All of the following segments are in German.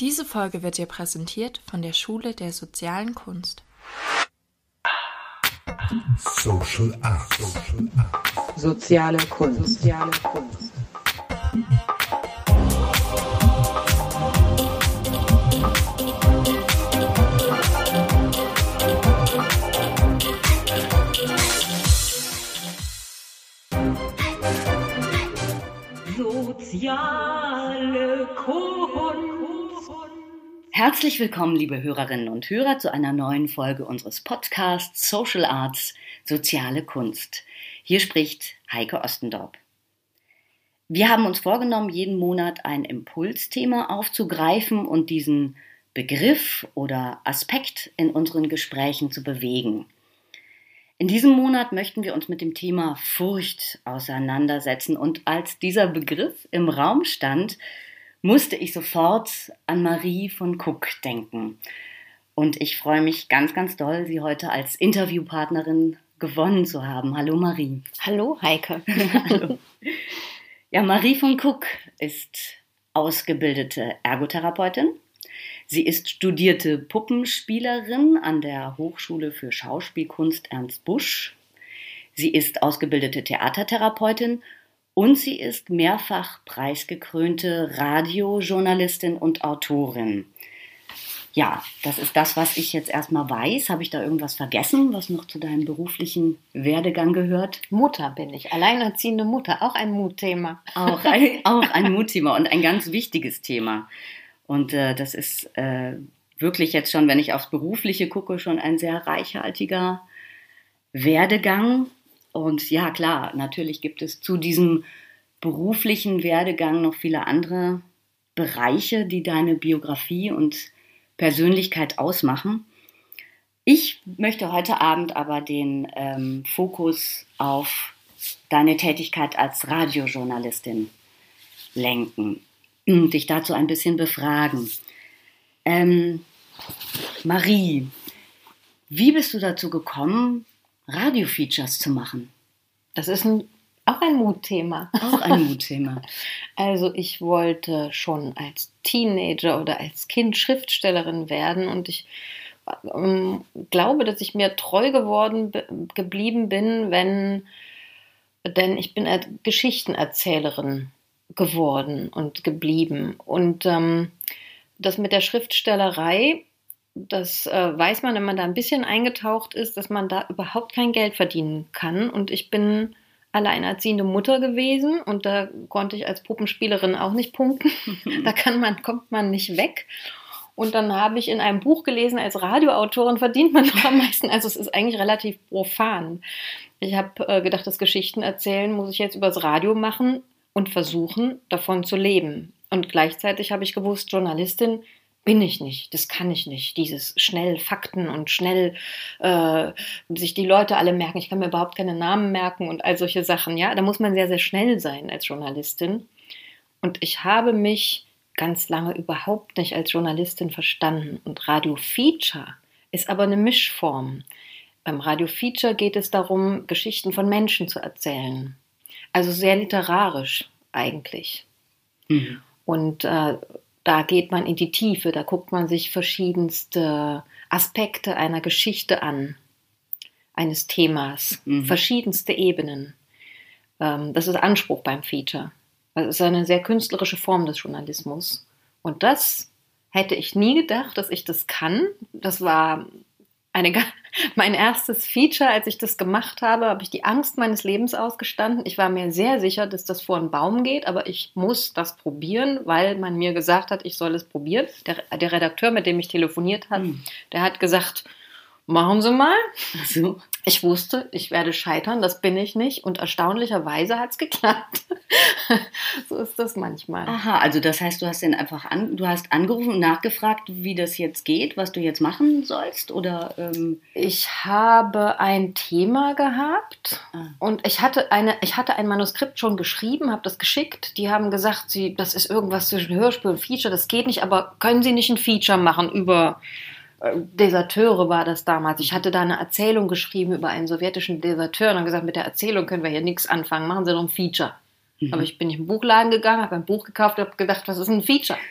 Diese Folge wird dir präsentiert von der Schule der sozialen Kunst. Social Art. Social Art. Soziale Kunst. Soziale Kunst. Soziale Kunst. Herzlich willkommen, liebe Hörerinnen und Hörer, zu einer neuen Folge unseres Podcasts Social Arts Soziale Kunst. Hier spricht Heike Ostendorp. Wir haben uns vorgenommen, jeden Monat ein Impulsthema aufzugreifen und diesen Begriff oder Aspekt in unseren Gesprächen zu bewegen. In diesem Monat möchten wir uns mit dem Thema Furcht auseinandersetzen und als dieser Begriff im Raum stand, musste ich sofort an Marie von Cook denken. Und ich freue mich ganz, ganz doll, Sie heute als Interviewpartnerin gewonnen zu haben. Hallo Marie. Hallo Heike. Hallo. Ja, Marie von Cook ist ausgebildete Ergotherapeutin. Sie ist studierte Puppenspielerin an der Hochschule für Schauspielkunst Ernst Busch. Sie ist ausgebildete Theatertherapeutin und sie ist mehrfach preisgekrönte Radiojournalistin und Autorin. Ja, das ist das, was ich jetzt erstmal weiß. Habe ich da irgendwas vergessen, was noch zu deinem beruflichen Werdegang gehört? Mutter bin ich, alleinerziehende Mutter, auch ein Mutthema. Auch ein, auch ein Mutthema und ein ganz wichtiges Thema. Und äh, das ist äh, wirklich jetzt schon, wenn ich aufs Berufliche gucke, schon ein sehr reichhaltiger Werdegang. Und ja, klar, natürlich gibt es zu diesem beruflichen Werdegang noch viele andere Bereiche, die deine Biografie und Persönlichkeit ausmachen. Ich möchte heute Abend aber den ähm, Fokus auf deine Tätigkeit als Radiojournalistin lenken und dich dazu ein bisschen befragen. Ähm, Marie, wie bist du dazu gekommen, Radio-Features zu machen? Das ist ein, auch ein Mutthema. Auch ein Mutthema. Also ich wollte schon als Teenager oder als Kind Schriftstellerin werden und ich ähm, glaube, dass ich mir treu geworden geblieben bin, wenn denn ich bin Geschichtenerzählerin geworden und geblieben. Und ähm, das mit der Schriftstellerei, das äh, weiß man, wenn man da ein bisschen eingetaucht ist, dass man da überhaupt kein Geld verdienen kann. Und ich bin alleinerziehende Mutter gewesen und da konnte ich als Puppenspielerin auch nicht punkten. da kann man, kommt man nicht weg. Und dann habe ich in einem Buch gelesen, als Radioautorin verdient man noch am meisten. Also es ist eigentlich relativ profan. Ich habe äh, gedacht, das Geschichten erzählen muss ich jetzt übers Radio machen und versuchen, davon zu leben. Und gleichzeitig habe ich gewusst, Journalistin bin ich nicht, das kann ich nicht. Dieses schnell Fakten und schnell äh, sich die Leute alle merken. Ich kann mir überhaupt keine Namen merken und all solche Sachen. Ja, da muss man sehr, sehr schnell sein als Journalistin. Und ich habe mich ganz lange überhaupt nicht als Journalistin verstanden. Und Radio Feature ist aber eine Mischform. Beim Radio Feature geht es darum, Geschichten von Menschen zu erzählen. Also sehr literarisch eigentlich. Mhm. Und äh, da geht man in die Tiefe, da guckt man sich verschiedenste Aspekte einer Geschichte an, eines Themas, mhm. verschiedenste Ebenen. Ähm, das ist Anspruch beim Feature. Das ist eine sehr künstlerische Form des Journalismus. Und das hätte ich nie gedacht, dass ich das kann. Das war eine, mein erstes Feature, als ich das gemacht habe, habe ich die Angst meines Lebens ausgestanden. Ich war mir sehr sicher, dass das vor einen Baum geht, aber ich muss das probieren, weil man mir gesagt hat, ich soll es probieren. Der, der Redakteur, mit dem ich telefoniert habe, mhm. der hat gesagt, machen Sie mal. So. Ich wusste, ich werde scheitern, das bin ich nicht. Und erstaunlicherweise hat es geklappt. so ist das manchmal. Aha, also das heißt, du hast den einfach an, du hast angerufen und nachgefragt, wie das jetzt geht, was du jetzt machen sollst? Oder ähm ich habe ein Thema gehabt ah. und ich hatte eine, ich hatte ein Manuskript schon geschrieben, habe das geschickt. Die haben gesagt, sie, das ist irgendwas zwischen Hörspiel und Feature, das geht nicht, aber können Sie nicht ein Feature machen über Deserteure war das damals. Ich hatte da eine Erzählung geschrieben über einen sowjetischen Deserteur und habe gesagt, mit der Erzählung können wir hier nichts anfangen, machen Sie doch ein Feature. Mhm. Aber ich bin nicht im Buchladen gegangen, habe ein Buch gekauft und habe gedacht, was ist ein Feature?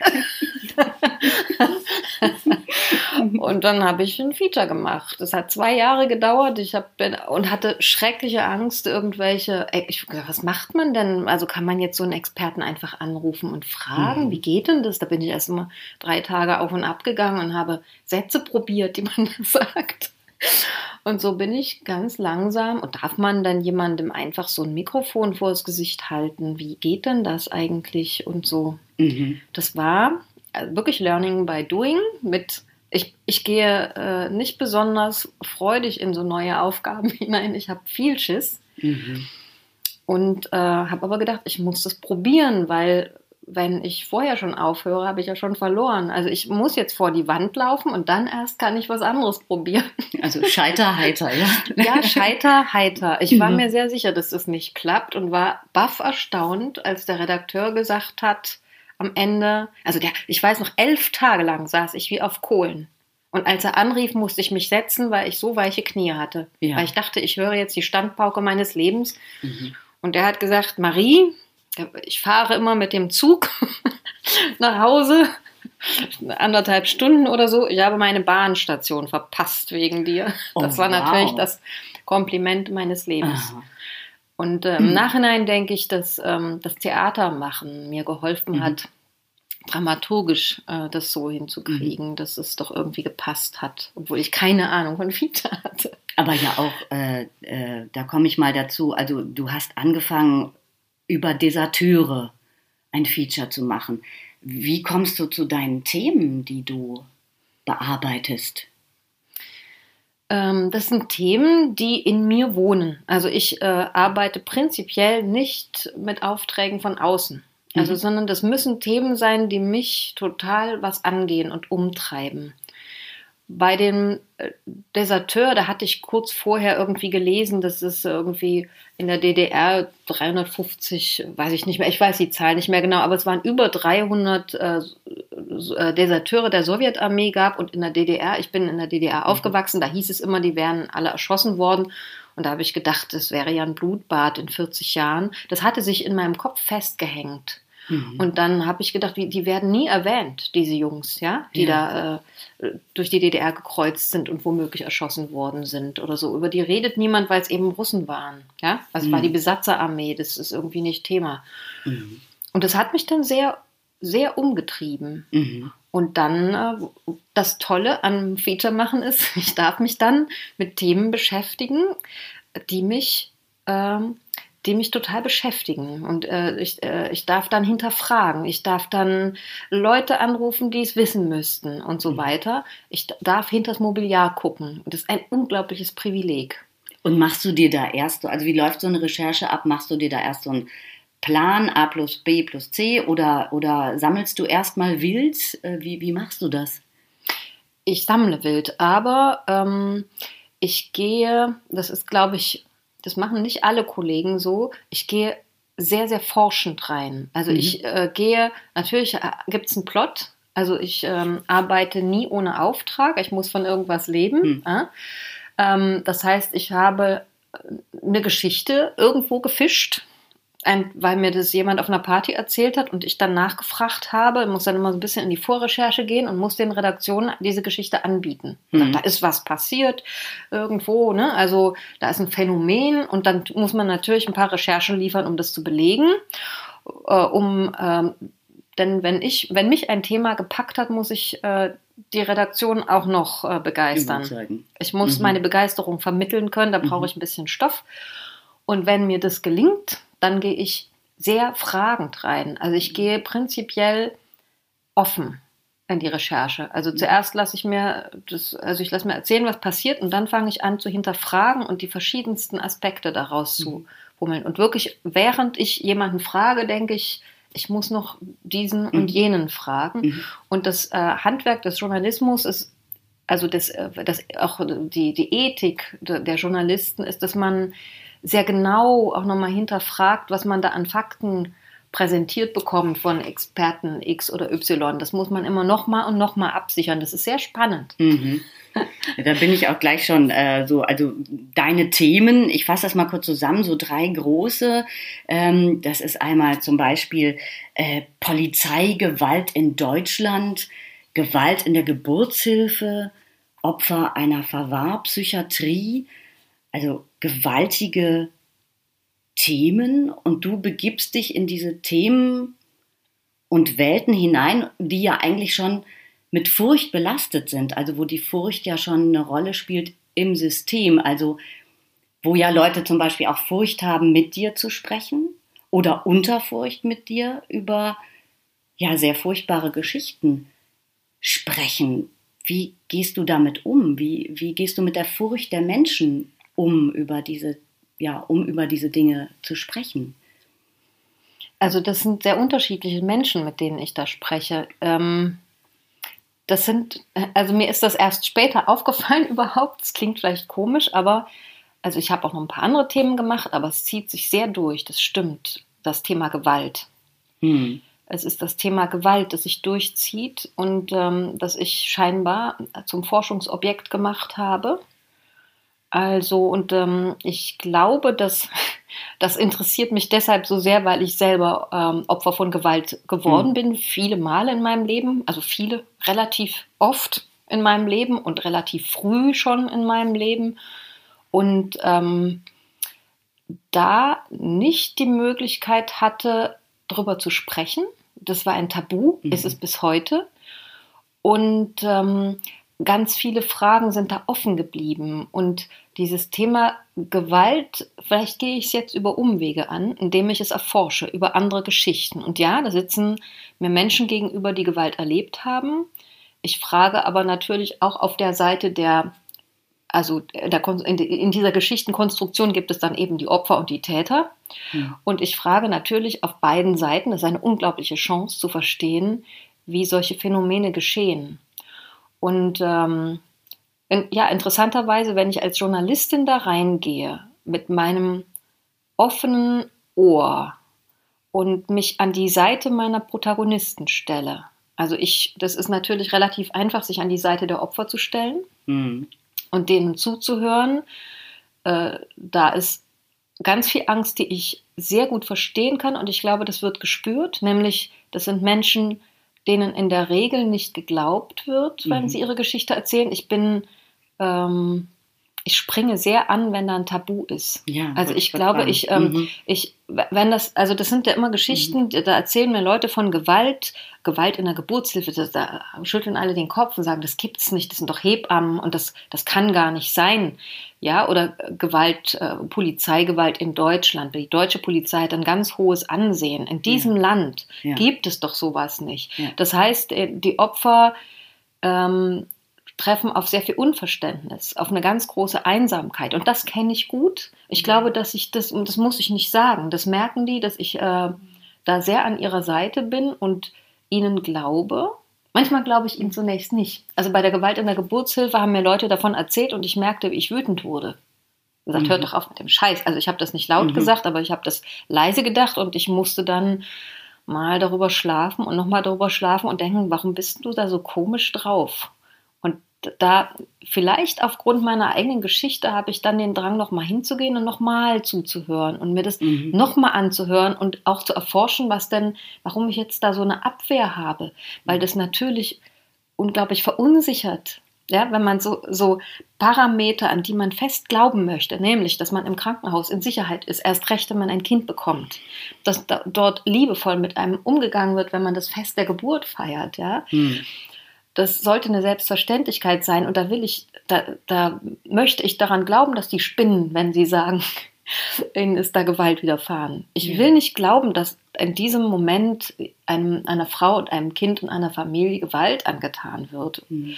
und dann habe ich ein Feature gemacht. Das hat zwei Jahre gedauert. Ich hab, bin, und hatte schreckliche Angst, irgendwelche. Ich gesagt, was macht man denn? Also kann man jetzt so einen Experten einfach anrufen und fragen, Mhm. wie geht denn das? Da bin ich erst mal drei Tage auf und ab gegangen und habe Sätze probiert, die man sagt. Und so bin ich ganz langsam. Und darf man dann jemandem einfach so ein Mikrofon vors Gesicht halten? Wie geht denn das eigentlich? Und so. Mhm. Das war äh, wirklich Learning by Doing. Mit ich, ich gehe äh, nicht besonders freudig in so neue Aufgaben hinein. Ich habe viel Schiss Mhm. und äh, habe aber gedacht, ich muss das probieren, weil wenn ich vorher schon aufhöre, habe ich ja schon verloren. Also ich muss jetzt vor die Wand laufen und dann erst kann ich was anderes probieren. Also Scheiterheiter, ja. Ja, scheiter, heiter. Ich war Mhm. mir sehr sicher, dass das nicht klappt und war baff erstaunt, als der Redakteur gesagt hat, am Ende, also der, ich weiß noch, elf Tage lang saß ich wie auf Kohlen. Und als er anrief, musste ich mich setzen, weil ich so weiche Knie hatte. Ja. Weil ich dachte, ich höre jetzt die Standpauke meines Lebens. Mhm. Und der hat gesagt, Marie, ich fahre immer mit dem Zug nach Hause, anderthalb Stunden oder so. Ich habe meine Bahnstation verpasst wegen dir. Oh, Das war wow. natürlich das Kompliment meines Lebens. Aha. Und äh, Mhm. im Nachhinein denke ich, dass ähm, das Theatermachen mir geholfen Mhm. hat, dramaturgisch äh, das so Mhm. hinzukriegen, dass es doch irgendwie gepasst hat, obwohl ich keine Ahnung von Vita hatte. Aber ja auch, äh, äh, da komme ich mal dazu, also du hast angefangen, über Deserteure ein Feature zu machen. Wie kommst du zu deinen Themen, die du bearbeitest? Ähm, das sind Themen, die in mir wohnen. Also ich äh, arbeite prinzipiell nicht mit Aufträgen von außen. Also, Mhm. sondern das müssen Themen sein, die mich total was angehen und umtreiben. Bei dem äh, Deserteur, da hatte ich kurz vorher irgendwie gelesen, dass es irgendwie in der DDR 350, weiß ich nicht mehr, ich weiß die Zahl nicht mehr genau, aber es waren über 300 äh, äh, Deserteure der Sowjetarmee gab und in der DDR, ich bin in der DDR aufgewachsen, da hieß es immer, die wären alle erschossen worden. Und da habe ich gedacht, das wäre ja ein Blutbad in 40 Jahren. Das hatte sich in meinem Kopf festgehängt. Mhm. Und dann habe ich gedacht, die werden nie erwähnt, diese Jungs, ja, die Ja. da äh, durch die DDR gekreuzt sind und womöglich erschossen worden sind oder so. Über die redet niemand, weil es eben Russen waren, ja. Also es war Mhm. die Besatzerarmee, das ist irgendwie nicht Thema. Mhm. Und das hat mich dann sehr, sehr umgetrieben. Mhm. Und dann, äh, das Tolle am Feature machen ist, ich darf mich dann mit Themen beschäftigen, die mich, ähm, die mich total beschäftigen. Und äh, ich, äh, ich darf dann hinterfragen. Ich darf dann Leute anrufen, die es wissen müssten und so Mhm. weiter. Ich darf hinters Mobiliar gucken. Und das ist ein unglaubliches Privileg. Und machst du dir da erst, so- also wie läuft so eine Recherche ab? Machst du dir da erst so einen Plan A plus B plus C oder, oder sammelst du erstmal wild? Äh, Wie, wie machst du das? ich sammle wild, aber ähm, ich gehe, das ist, glaube ich, das machen nicht alle Kollegen so, ich gehe sehr, sehr forschend rein. Also Mhm. ich äh, gehe, natürlich gibt es einen Plot, also ich ähm, arbeite nie ohne Auftrag, ich muss von irgendwas leben. Mhm. äh? ähm, das heißt, ich habe äh, eine Geschichte irgendwo gefischt, ein, weil mir das jemand auf einer Party erzählt hat und ich dann nachgefragt habe, muss dann immer so ein bisschen in die Vorrecherche gehen und muss den Redaktionen diese Geschichte anbieten. Mhm. Da ist was passiert irgendwo, ne? Also da ist ein Phänomen und dann muss man natürlich ein paar Recherchen liefern, um das zu belegen, äh, um ähm, denn wenn ich, wenn mich ein Thema gepackt hat, muss ich äh, die Redaktion auch noch äh, begeistern. Ich muss Mhm. meine Begeisterung vermitteln können, da brauche Mhm. ich ein bisschen Stoff. Und wenn mir das gelingt, dann gehe ich sehr fragend rein. Also ich gehe prinzipiell offen in die Recherche. Also zuerst lasse ich mir das, also ich lasse mir erzählen, was passiert, und dann fange ich an zu hinterfragen und die verschiedensten Aspekte daraus zu bummeln. Und wirklich, während ich jemanden frage, denke ich, ich muss noch diesen Mhm. und jenen fragen. Mhm. Und das äh, Handwerk des Journalismus ist, also das, äh, das auch die, die Ethik der, der Journalisten ist, dass man sehr genau auch nochmal hinterfragt, was man da an Fakten präsentiert bekommt von Experten X oder Y. Das muss man immer noch mal und noch mal absichern. Das ist sehr spannend. Mhm. Da bin ich auch gleich schon äh, so, also deine Themen, ich fasse das mal kurz zusammen, so drei große. Ähm, das ist einmal zum Beispiel äh, Polizeigewalt in Deutschland, Gewalt in der Geburtshilfe, Opfer einer Verwahrpsychiatrie, also gewaltige Themen und du begibst dich in diese Themen und Welten hinein, die ja eigentlich schon mit Furcht belastet sind, also wo die Furcht ja schon eine Rolle spielt im System, also wo ja Leute zum Beispiel auch Furcht haben, mit dir zu sprechen oder unter Furcht mit dir über ja sehr furchtbare Geschichten sprechen. Wie gehst du damit um? Wie, wie gehst du mit der Furcht der Menschen um über diese, ja, um über diese Dinge zu sprechen? Also das sind sehr unterschiedliche Menschen, mit denen ich da spreche. Ähm, das sind, also mir ist das erst später aufgefallen überhaupt. Das klingt vielleicht komisch, aber also ich habe auch noch ein paar andere Themen gemacht, aber es zieht sich sehr durch. Das stimmt. Das Thema Gewalt. Hm. Es ist das Thema Gewalt, das sich durchzieht und ähm, das ich scheinbar zum Forschungsobjekt gemacht habe. Also, und ähm, ich glaube, dass das interessiert mich deshalb so sehr, weil ich selber ähm, Opfer von Gewalt geworden Mhm. bin, viele Male in meinem Leben, also viele, relativ oft in meinem Leben und relativ früh schon in meinem Leben. Und ähm, da nicht die Möglichkeit hatte, darüber zu sprechen. Das war ein Tabu, Mhm. ist es bis heute. Und ähm, ganz viele Fragen sind da offen geblieben. Und dieses Thema Gewalt, vielleicht gehe ich es jetzt über Umwege an, indem ich es erforsche, über andere Geschichten. Und ja, da sitzen mir Menschen gegenüber, die Gewalt erlebt haben. Ich frage aber natürlich auch auf der Seite der, also der, in dieser Geschichtenkonstruktion gibt es dann eben die Opfer und die Täter. Hm. Und ich frage natürlich auf beiden Seiten, das ist eine unglaubliche Chance zu verstehen, wie solche Phänomene geschehen. Und ähm, in, ja, interessanterweise, wenn ich als Journalistin da reingehe, mit meinem offenen Ohr und mich an die Seite meiner Protagonisten stelle, also ich, das ist natürlich relativ einfach, sich an die Seite der Opfer zu stellen Hm. und denen zuzuhören. Äh, da ist ganz viel Angst, die ich sehr gut verstehen kann und ich glaube, das wird gespürt, nämlich das sind Menschen, denen in der Regel nicht geglaubt wird, wenn Mhm. sie ihre Geschichte erzählen. Ich bin, ähm, ich springe sehr an, wenn da ein Tabu ist. Ja, Also ich glaube, ich, ähm, Mhm. ich, wenn das, also das sind ja immer Geschichten, da erzählen mir Leute von Gewalt, Gewalt in der Geburtshilfe, das, da schütteln alle den Kopf und sagen, das gibt's nicht, das sind doch Hebammen und das, das kann gar nicht sein. Ja, oder Gewalt, äh, Polizeigewalt in Deutschland. Die deutsche Polizei hat ein ganz hohes Ansehen. In diesem Land Ja. gibt es doch sowas nicht. Ja. Das heißt, äh, die Opfer ähm, treffen auf sehr viel Unverständnis, auf eine ganz große Einsamkeit. Und das kenne ich gut. Ich glaube, dass ich das, und das muss ich nicht sagen, das merken die, dass ich äh, da sehr an ihrer Seite bin und ihnen glaube. Manchmal glaube ich ihnen zunächst nicht. Also bei der Gewalt in der Geburtshilfe haben mir Leute davon erzählt und ich merkte, wie ich wütend wurde. Gesagt, Mhm. hört doch auf mit dem Scheiß. Also ich habe das nicht laut Mhm. gesagt, aber ich habe das leise gedacht und ich musste dann mal darüber schlafen und nochmal darüber schlafen und denken, warum bist du da so komisch drauf? Da vielleicht aufgrund meiner eigenen Geschichte habe ich dann den Drang, nochmal hinzugehen und nochmal zuzuhören und mir das Mhm. nochmal anzuhören und auch zu erforschen, was denn, warum ich jetzt da so eine Abwehr habe, weil das natürlich unglaublich verunsichert. Ja, wenn man so, so Parameter, an die man fest glauben möchte, nämlich, dass man im Krankenhaus in Sicherheit ist, erst recht, wenn man ein Kind bekommt, dass da, dort liebevoll mit einem umgegangen wird, wenn man das Fest der Geburt feiert, ja, Hm. Das sollte eine Selbstverständlichkeit sein und da will ich, da, da möchte ich daran glauben, dass die spinnen, wenn sie sagen, ihnen ist da Gewalt widerfahren. Ich will nicht glauben, dass in diesem Moment einem, einer Frau und einem Kind und einer Familie Gewalt angetan wird. Hm.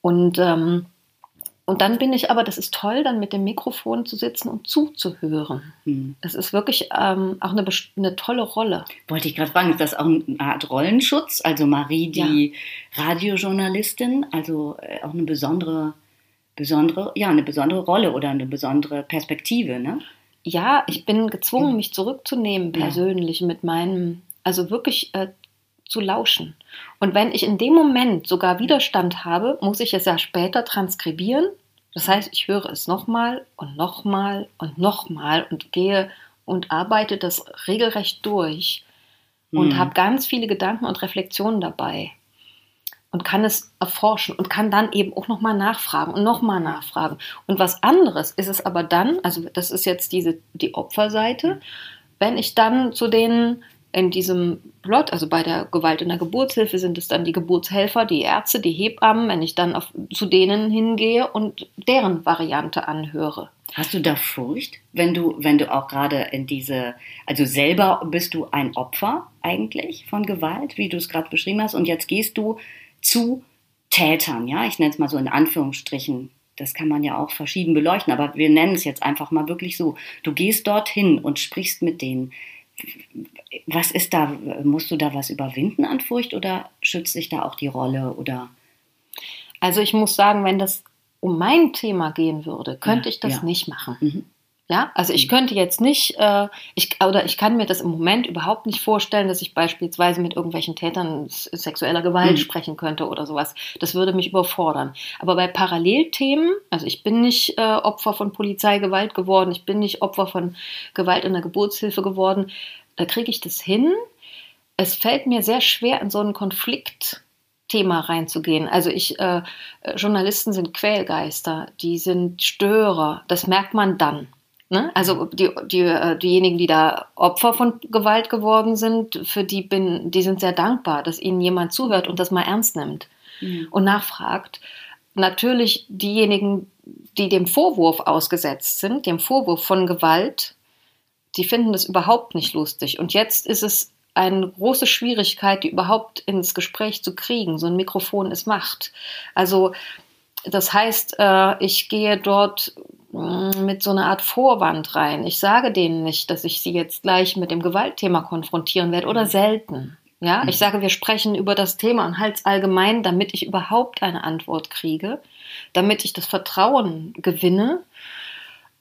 Und, ähm, und dann bin ich aber, das ist toll, dann mit dem Mikrofon zu sitzen und zuzuhören. Hm. Es ist wirklich ähm, auch eine, eine tolle Rolle. Wollte ich gerade fragen, ist das auch eine Art Rollenschutz? Also Marie, die Radiojournalistin, also äh, auch eine besondere, besondere, ja, eine besondere Rolle oder eine besondere Perspektive, ne? ja, ich bin gezwungen, mich zurückzunehmen Ja. persönlich mit meinem, also wirklich äh, zu lauschen. Und wenn ich in dem Moment sogar Widerstand habe, muss ich es ja später transkribieren. Das heißt, ich höre es nochmal und nochmal und nochmal und gehe und arbeite das regelrecht durch und Mhm. habe ganz viele Gedanken und Reflexionen dabei und kann es erforschen und kann dann eben auch nochmal nachfragen und nochmal nachfragen. Und was anderes ist es aber dann, also das ist jetzt diese, die Opferseite, wenn ich dann zu denen in diesem Plot, also bei der Gewalt in der Geburtshilfe sind es dann die Geburtshelfer, die Ärzte, die Hebammen, wenn ich dann auf, zu denen hingehe und deren Variante anhöre. Hast du da Furcht, wenn du, wenn du auch gerade in diese, also selber bist du ein Opfer eigentlich von Gewalt, wie du es gerade beschrieben hast, und jetzt gehst du zu Tätern, ja, ich nenne es mal so in Anführungsstrichen. Das kann man ja auch verschieden beleuchten, aber wir nennen es jetzt einfach mal wirklich so. Du gehst dorthin und sprichst mit denen. Was ist da, musst du da was überwinden an Furcht oder schützt sich da auch die Rolle oder? Also ich muss sagen, wenn das um mein Thema gehen würde, könnte Ja, ich das ja. nicht machen. Mhm. Ja, also ich könnte jetzt nicht, äh, ich, oder ich kann mir das im Moment überhaupt nicht vorstellen, dass ich beispielsweise mit irgendwelchen Tätern sexueller Gewalt Mhm. sprechen könnte oder sowas. Das würde mich überfordern. Aber bei Parallelthemen, also ich bin nicht äh, Opfer von Polizeigewalt geworden, ich bin nicht Opfer von Gewalt in der Geburtshilfe geworden, da kriege ich das hin. Es fällt mir sehr schwer, in so einen Konfliktthema reinzugehen. Also ich, äh, äh, Journalisten sind Quälgeister, die sind Störer, das merkt man dann. Ne? Also die, die, äh, diejenigen, die da Opfer von Gewalt geworden sind, für die bin, die sind sehr dankbar, dass ihnen jemand zuhört und das mal ernst nimmt und nachfragt. Natürlich diejenigen, die dem Vorwurf ausgesetzt sind, dem Vorwurf von Gewalt, die finden das überhaupt nicht lustig. Und jetzt ist es eine große Schwierigkeit, die überhaupt ins Gespräch zu kriegen. So ein Mikrofon ist Macht. Also das heißt, äh, ich gehe dort mit so einer Art Vorwand rein. Ich sage denen nicht, dass ich sie jetzt gleich mit dem Gewaltthema konfrontieren werde oder selten. Ja, ich sage, wir sprechen über das Thema und halt's allgemein, damit ich überhaupt eine Antwort kriege, damit ich das Vertrauen gewinne,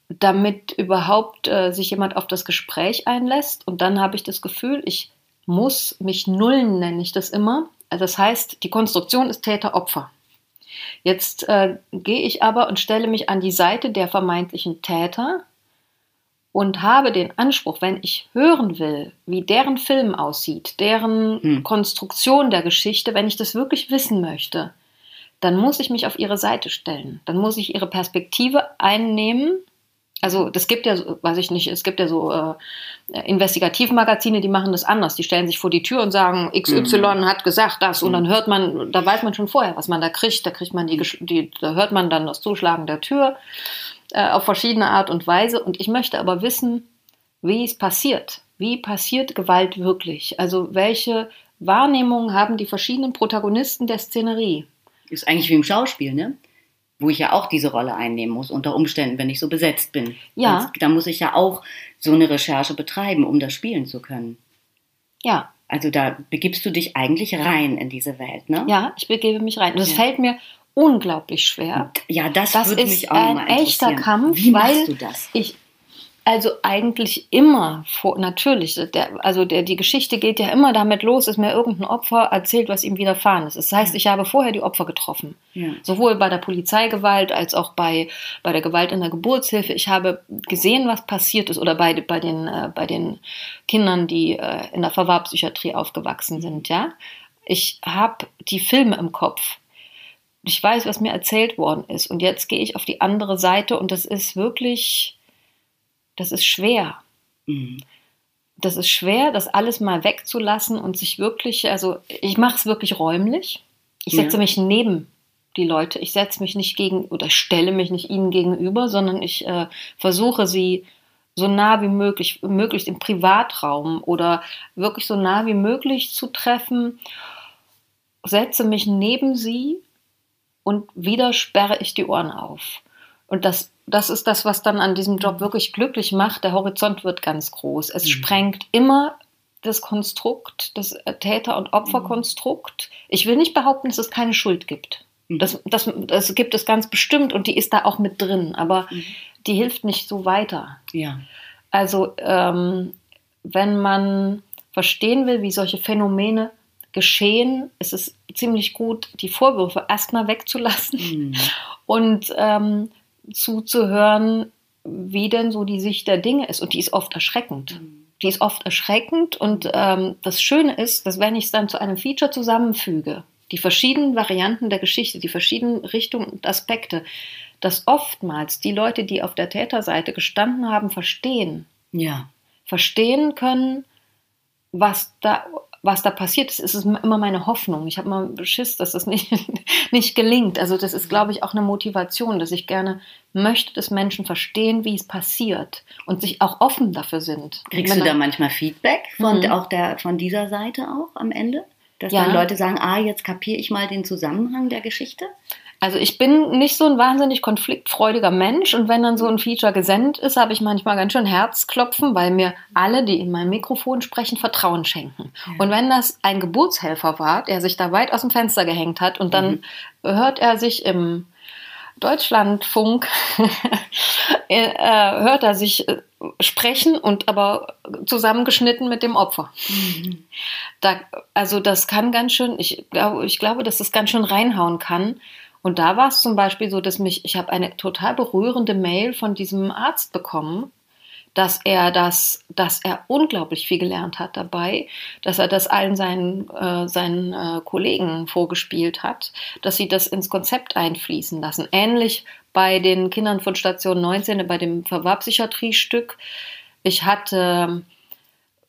damit überhaupt äh, sich jemand auf das Gespräch einlässt. Und dann habe ich das Gefühl, ich muss mich nullen, nenne ich das immer. Also das heißt, die Konstruktion ist Täter-Opfer. Jetzt äh, gehe ich aber und stelle mich an die Seite der vermeintlichen Täter und habe den Anspruch, wenn ich hören will, wie deren Film aussieht, deren Hm. Konstruktion der Geschichte, wenn ich das wirklich wissen möchte, dann muss ich mich auf ihre Seite stellen. Dann muss ich ihre Perspektive einnehmen. Also das gibt ja, weiß ich nicht, es gibt ja so äh, Investigativmagazine, die machen das anders. Die stellen sich vor die Tür und sagen, XY hat gesagt das und dann hört man, da weiß man schon vorher, was man da kriegt. Da kriegt man die, die da hört man dann das Zuschlagen der Tür äh, auf verschiedene Art und Weise. Und ich möchte aber wissen, wie es passiert. Wie passiert Gewalt wirklich? Also welche Wahrnehmungen haben die verschiedenen Protagonisten der Szenerie? Ist eigentlich wie im Schauspiel, ne? Wo ich ja auch diese Rolle einnehmen muss, unter Umständen, wenn ich so besetzt bin. Ja. Da muss ich ja auch so eine Recherche betreiben, um das spielen zu können. Ja, Also da begibst du dich eigentlich rein in diese Welt, ne? ja, ich begebe mich rein. Und das Ja. fällt mir unglaublich schwer. Ja, das, Das würde ist mich auch ein mal echter. Kampf, Wie weil machst du das? ich also eigentlich immer vor natürlich der, also der, die Geschichte geht ja immer damit los, dass mir irgendein Opfer erzählt, was ihm widerfahren ist. Das heißt, ich habe vorher die Opfer getroffen, Ja. sowohl bei der Polizeigewalt als auch bei bei der Gewalt in der Geburtshilfe. Ich habe gesehen, was passiert ist oder bei bei den äh, bei den Kindern, die äh, in der Verwahrpsychiatrie aufgewachsen sind. Ja, ich habe die Filme im Kopf ich weiß, was mir erzählt worden ist. Und jetzt gehe ich auf die andere Seite und das ist wirklich, das ist schwer. Mhm. Das ist schwer, das alles mal wegzulassen und sich wirklich, also ich mache es wirklich räumlich. Ich setze Ja. mich neben die Leute. Ich setze mich nicht gegen oder stelle mich nicht ihnen gegenüber, sondern ich äh, versuche sie so nah wie möglich, möglichst im Privatraum oder wirklich so nah wie möglich zu treffen, setze mich neben sie und wieder sperre ich die Ohren auf. Und das, das ist das, was dann an diesem Job wirklich glücklich macht. Der Horizont wird ganz groß. Es sprengt immer das Konstrukt, das Täter- und Opferkonstrukt. Ich will nicht behaupten, dass es keine Schuld gibt. Das, das, das gibt es ganz bestimmt und die ist da auch mit drin, aber die hilft nicht so weiter. Ja. Also ähm, wenn man verstehen will, wie solche Phänomene geschehen, ist es ziemlich gut, die Vorwürfe erstmal wegzulassen Mhm. und ähm, zuzuhören, wie denn so die Sicht der Dinge ist. Und die ist oft erschreckend. Die ist oft erschreckend. Und ähm, das Schöne ist, dass wenn ich es dann zu einem Feature zusammenfüge, die verschiedenen Varianten der Geschichte, die verschiedenen Richtungen und Aspekte, dass oftmals die Leute, die auf der Täterseite gestanden haben, verstehen, Ja. verstehen können, was da, was da passiert ist. Es ist immer meine Hoffnung. Ich habe mal Schiss, dass das nicht, nicht gelingt. Also das ist, glaube ich, auch eine Motivation, dass ich gerne möchte, dass Menschen verstehen, wie es passiert und sich auch offen dafür sind. Kriegst du da manchmal Feedback von Mhm. auch der von dieser Seite auch am Ende? Dass Ja. dann Leute sagen, ah, jetzt kapiere ich mal den Zusammenhang der Geschichte? Also ich bin nicht so ein wahnsinnig konfliktfreudiger Mensch und wenn dann so ein Feature gesendet ist, habe ich manchmal ganz schön Herzklopfen, weil mir alle, die in mein Mikrofon sprechen, Vertrauen schenken. Und wenn das ein Geburtshelfer war, der sich da weit aus dem Fenster gehängt hat und dann hört er sich im Deutschlandfunk, äh, hört er sich äh, sprechen und aber zusammengeschnitten mit dem Opfer. Da, also das kann ganz schön, ich glaube, ich glaube, dass das ganz schön reinhauen kann. Und da war es zum Beispiel so, dass mich, ich habe eine total berührende Mail von diesem Arzt bekommen, dass er das, dass er unglaublich viel gelernt hat dabei, dass er das allen seinen, äh, seinen äh, Kollegen vorgespielt hat, dass sie das ins Konzept einfließen lassen. Ähnlich bei den Kindern von Station 19, bei dem Verwahrpsychiatriestück. Ich hatte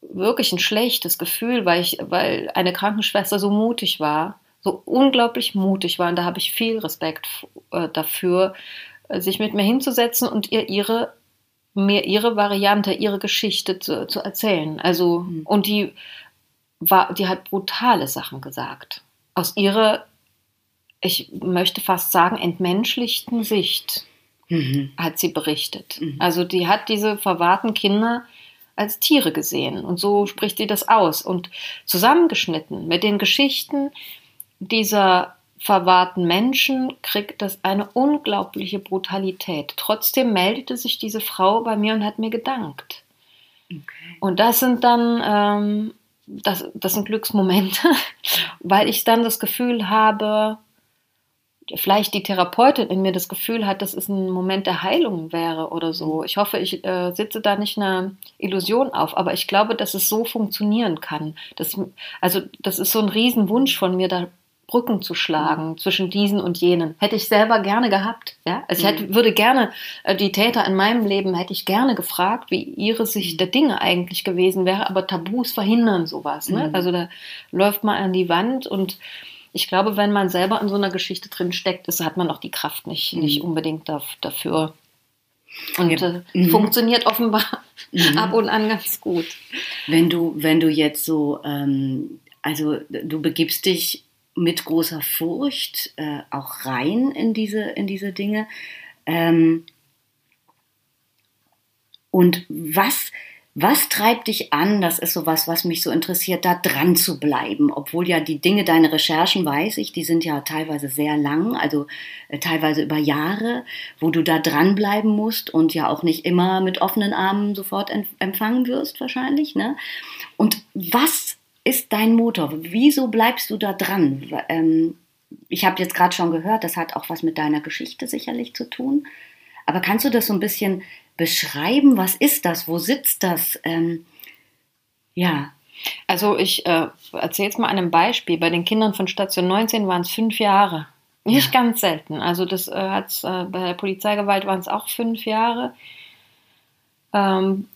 wirklich ein schlechtes Gefühl, weil ich, weil eine Krankenschwester so mutig war, so unglaublich mutig war. Und da habe ich viel Respekt äh, dafür, äh, sich mit mir hinzusetzen und ihr ihre mir ihre Variante, ihre Geschichte zu, zu erzählen. Also Mhm. und die war, die hat brutale Sachen gesagt aus ihrer, ich möchte fast sagen, entmenschlichten Sicht Mhm. hat sie berichtet. Mhm. Also die hat diese verwahrten Kinder als Tiere gesehen und so spricht sie das aus und zusammengeschnitten mit den Geschichten dieser verwahrten Menschen kriegt das eine unglaubliche Brutalität. Trotzdem meldete sich diese Frau bei mir und hat mir gedankt. Okay. Und das sind dann, ähm, das, das sind Glücksmomente, weil ich dann das Gefühl habe, vielleicht die Therapeutin in mir das Gefühl hat, dass es ein Moment der Heilung wäre oder so. Ich hoffe, ich äh, sitze da nicht eine Illusion auf, aber ich glaube, dass es so funktionieren kann. Das, also das ist so ein Riesenwunsch von mir, da Brücken zu schlagen zwischen diesen und jenen. Hätte ich selber gerne gehabt. Ja? Also ich hätte, würde gerne äh, die Täter in meinem Leben, hätte ich gerne gefragt, wie ihre Sicht der Dinge eigentlich gewesen wäre, aber Tabus verhindern sowas. Ne? Mhm. Also da läuft man an die Wand und ich glaube, wenn man selber in so einer Geschichte drin steckt, ist, hat man auch die Kraft nicht, Mhm. nicht unbedingt daf- dafür. Und Ja. äh, Mhm. funktioniert offenbar Mhm. ab und an ganz gut. Wenn du, wenn du jetzt so, ähm, also du begibst dich mit großer Furcht äh, auch rein in diese, in diese Dinge. Ähm, und was, was treibt dich an? Das ist sowas, was mich so interessiert, da dran zu bleiben. Obwohl ja die Dinge, deine Recherchen, weiß ich, die sind ja teilweise sehr lang, also äh, teilweise über Jahre, wo du da dranbleiben musst und ja auch nicht immer mit offenen Armen sofort em- empfangen wirst, wahrscheinlich. Ne? Und was ist dein Motor? Wieso bleibst du da dran? Ähm, ich habe jetzt gerade schon gehört, das hat auch was mit deiner Geschichte sicherlich zu tun. Aber kannst du das so ein bisschen beschreiben? Was ist das? Wo sitzt das? Ähm, ja. Also ich äh, erzähle jetzt mal an einem Beispiel. Bei den Kindern von Station 19 waren es fünf Jahre. Nicht ganz selten. Also das äh, hat's, äh, bei der Polizeigewalt waren es auch fünf Jahre. Ähm,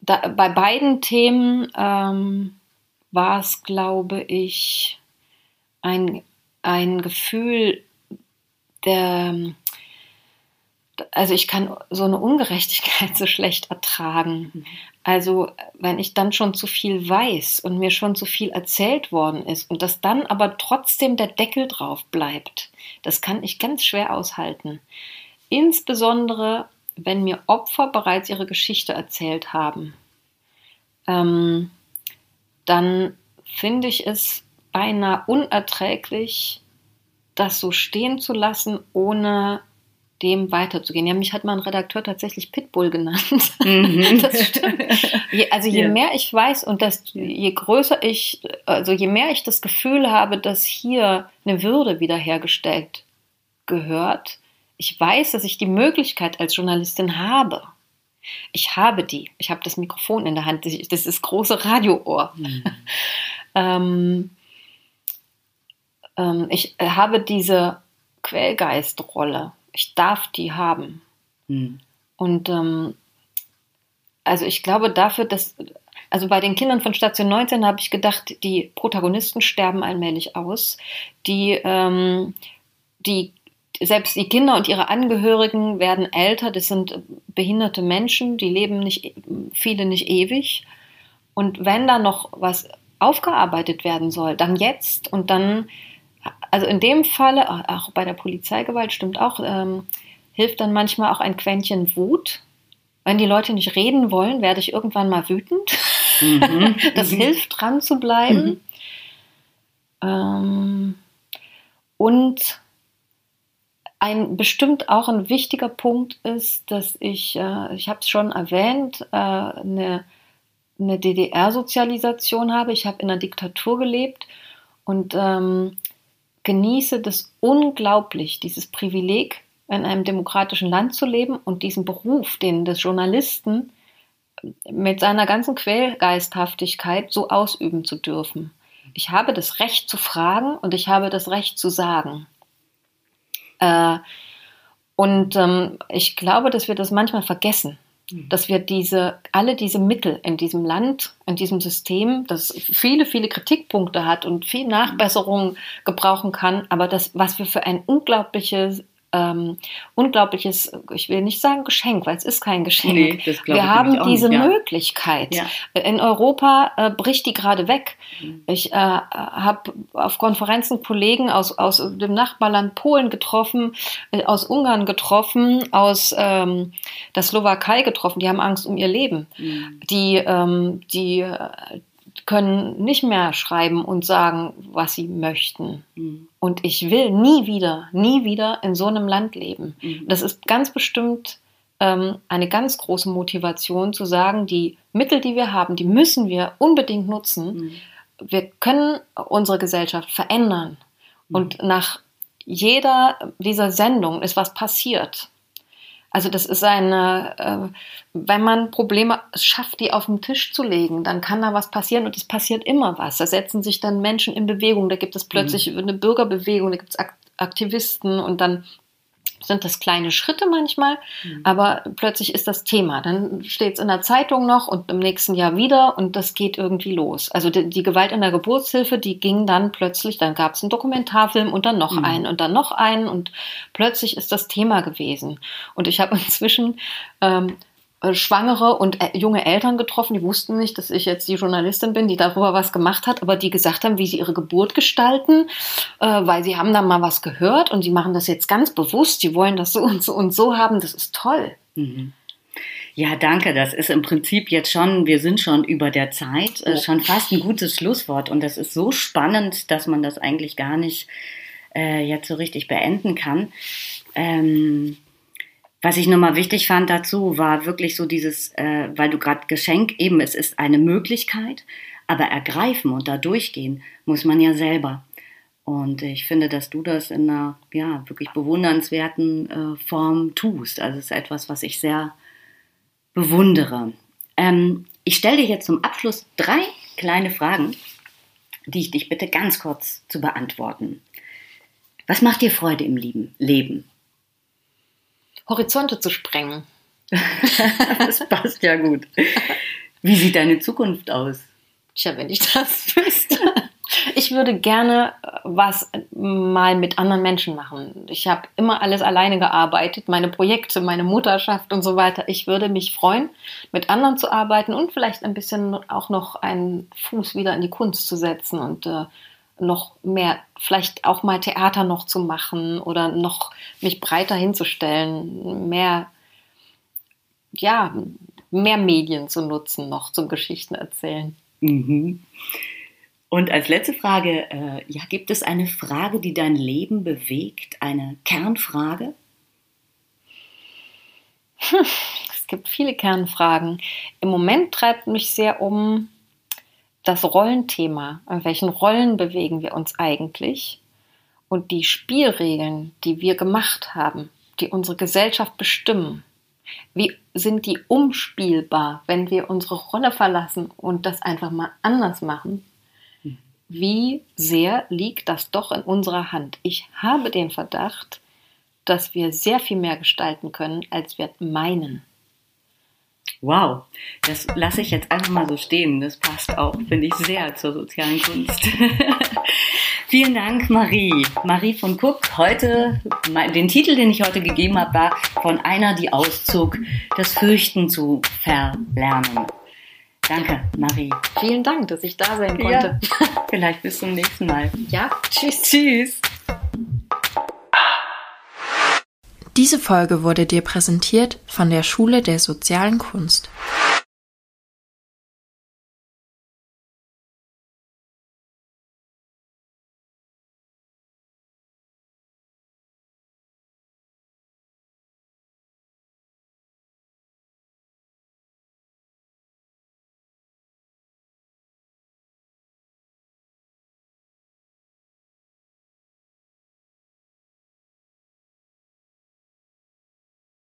da, bei beiden Themen ähm, war es, glaube ich, ein, ein Gefühl der, also ich kann so eine Ungerechtigkeit so schlecht ertragen. Also wenn ich dann schon zu viel weiß und mir schon zu viel erzählt worden ist und dass dann aber trotzdem der Deckel drauf bleibt, das kann ich ganz schwer aushalten. Insbesondere, wenn mir Opfer bereits ihre Geschichte erzählt haben. Ähm, dann finde ich es beinahe unerträglich, das so stehen zu lassen, ohne dem weiterzugehen. Ja, mich hat mal ein Redakteur tatsächlich Pitbull genannt. Mhm. Das stimmt. Je, also je Ja. mehr ich weiß und das, je größer ich, also je mehr ich das Gefühl habe, dass hier eine Würde wiederhergestellt gehört, ich weiß, dass ich die Möglichkeit als Journalistin habe. Ich habe die. Ich habe das Mikrofon in der Hand. Das ist das große Radioohr. Ähm, ähm, ich habe diese Quellgeistrolle. Ich darf die haben. Mhm. Und ähm, also ich glaube dafür, dass, also bei den Kindern von Station 19 habe ich gedacht, die Protagonisten sterben allmählich aus. Die, ähm, die, selbst die Kinder und ihre Angehörigen werden älter. Das sind behinderte Menschen, die leben nicht, viele nicht ewig. Und wenn da noch was aufgearbeitet werden soll, dann jetzt und dann, also in dem Falle, auch bei der Polizeigewalt stimmt auch, ähm, hilft dann manchmal auch ein Quäntchen Wut. Wenn die Leute nicht reden wollen, werde ich irgendwann mal wütend. Mhm. Das Mhm. hilft dran zu bleiben. Ähm, und ein bestimmt auch ein wichtiger Punkt ist, dass ich, äh, ich habe es schon erwähnt, äh, eine, eine DDR-Sozialisation habe. Ich habe in einer Diktatur gelebt und ähm, genieße das unglaublich, dieses Privileg, in einem demokratischen Land zu leben und diesen Beruf, den des Journalisten mit seiner ganzen Quellgeisthaftigkeit so ausüben zu dürfen. Ich habe das Recht zu fragen und ich habe das Recht zu sagen. Äh, und ähm, ich glaube, dass wir das manchmal vergessen, dass wir diese, alle diese Mittel in diesem Land, in diesem System, das viele, viele Kritikpunkte hat und viel Nachbesserung gebrauchen kann, aber das, was wir für ein unglaubliches, ähm, unglaubliches, ich will nicht sagen Geschenk, weil es ist kein Geschenk. Nee, wir haben diese nicht, ja. Möglichkeit. Ja. In Europa äh, bricht die gerade weg. Mhm. Ich äh, habe auf Konferenzen Kollegen aus, aus dem Nachbarland Polen getroffen, äh, aus Ungarn getroffen, aus ähm, der Slowakei getroffen. Die haben Angst um ihr Leben. Mhm. Die, ähm, die äh, können nicht mehr schreiben und sagen, was sie möchten. Mhm. Und ich will nie wieder, nie wieder in so einem Land leben. Mhm. Das ist ganz bestimmt ähm, eine ganz große Motivation zu sagen, die Mittel, die wir haben, die müssen wir unbedingt nutzen. Mhm. Wir können unsere Gesellschaft verändern. Und nach jeder dieser Sendungen ist was passiert. Also das ist eine, äh, wenn man Probleme schafft, die auf den Tisch zu legen, dann kann da was passieren und es passiert immer was. Da setzen sich dann Menschen in Bewegung, da gibt es plötzlich eine Bürgerbewegung, da gibt es Ak Aktivisten und dann sind das kleine Schritte manchmal, aber plötzlich ist das Thema. Dann steht es in der Zeitung noch und im nächsten Jahr wieder und das geht irgendwie los. Also die, die Gewalt in der Geburtshilfe, die ging dann plötzlich, dann gab es einen Dokumentarfilm und dann noch Mhm. einen und dann noch einen und plötzlich ist das Thema gewesen. Und ich habe inzwischen ähm, äh, Schwangere und äh, junge Eltern getroffen, die wussten nicht, dass ich jetzt die Journalistin bin, die darüber was gemacht hat, aber die gesagt haben, wie sie ihre Geburt gestalten, äh, weil sie haben da mal was gehört und sie machen das jetzt ganz bewusst, die wollen das so und so und so haben, das ist toll. Mhm. Ja, danke. Das ist im Prinzip jetzt schon, wir sind schon über der Zeit, äh, schon fast ein gutes Schlusswort. Und das ist so spannend, dass man das eigentlich gar nicht äh, jetzt so richtig beenden kann. Ähm, was ich nochmal wichtig fand dazu, war wirklich so dieses, äh, weil du gerade Geschenk, eben, es ist eine Möglichkeit, aber ergreifen und da durchgehen muss man ja selber. Und ich finde, dass du das in einer ja, wirklich bewundernswerten äh, Form tust. Also es ist etwas, was ich sehr bewundere. Ähm, ich stelle dir jetzt zum Abschluss drei kleine Fragen, die ich dich bitte ganz kurz zu beantworten. Was macht dir Freude im Leben? Horizonte zu sprengen. Das passt ja gut. Wie sieht deine Zukunft aus? Tja, wenn ich das wüsste. Ich würde gerne äh, was mal mit anderen Menschen machen. Ich habe immer alles alleine gearbeitet, meine Projekte, meine Mutterschaft und so weiter. Ich würde mich freuen, mit anderen zu arbeiten und vielleicht ein bisschen auch noch einen Fuß wieder in die Kunst zu setzen und äh, noch mehr, vielleicht auch mal Theater noch zu machen oder noch mich breiter hinzustellen, mehr, ja, mehr Medien zu nutzen, noch zum Geschichten erzählen. Mhm. Und als letzte Frage, äh, ja, gibt es eine Frage, die dein Leben bewegt? Eine Kernfrage? Es gibt viele Kernfragen. Im Moment treibt mich sehr um das Rollenthema. In welchen Rollen bewegen wir uns eigentlich? Und die Spielregeln, die wir gemacht haben, die unsere Gesellschaft bestimmen, wie sind die umspielbar, wenn wir unsere Rolle verlassen und das einfach mal anders machen? Wie sehr liegt das doch in unserer Hand? Ich habe den Verdacht, dass wir sehr viel mehr gestalten können, als wir meinen. Wow, das lasse ich jetzt einfach mal so stehen. Das passt auch, finde ich, sehr zur sozialen Kunst. Vielen Dank, Marie. Marie von Cook. Heute, den Titel, den ich heute gegeben habe, war von einer, die auszog, das Fürchten zu verlernen. Danke, Marie. Vielen Dank, dass ich da sein konnte. Ja, vielleicht bis zum nächsten Mal. Ja, tschüss. Tschüss. Diese Folge wurde dir präsentiert von der Schule der sozialen Kunst.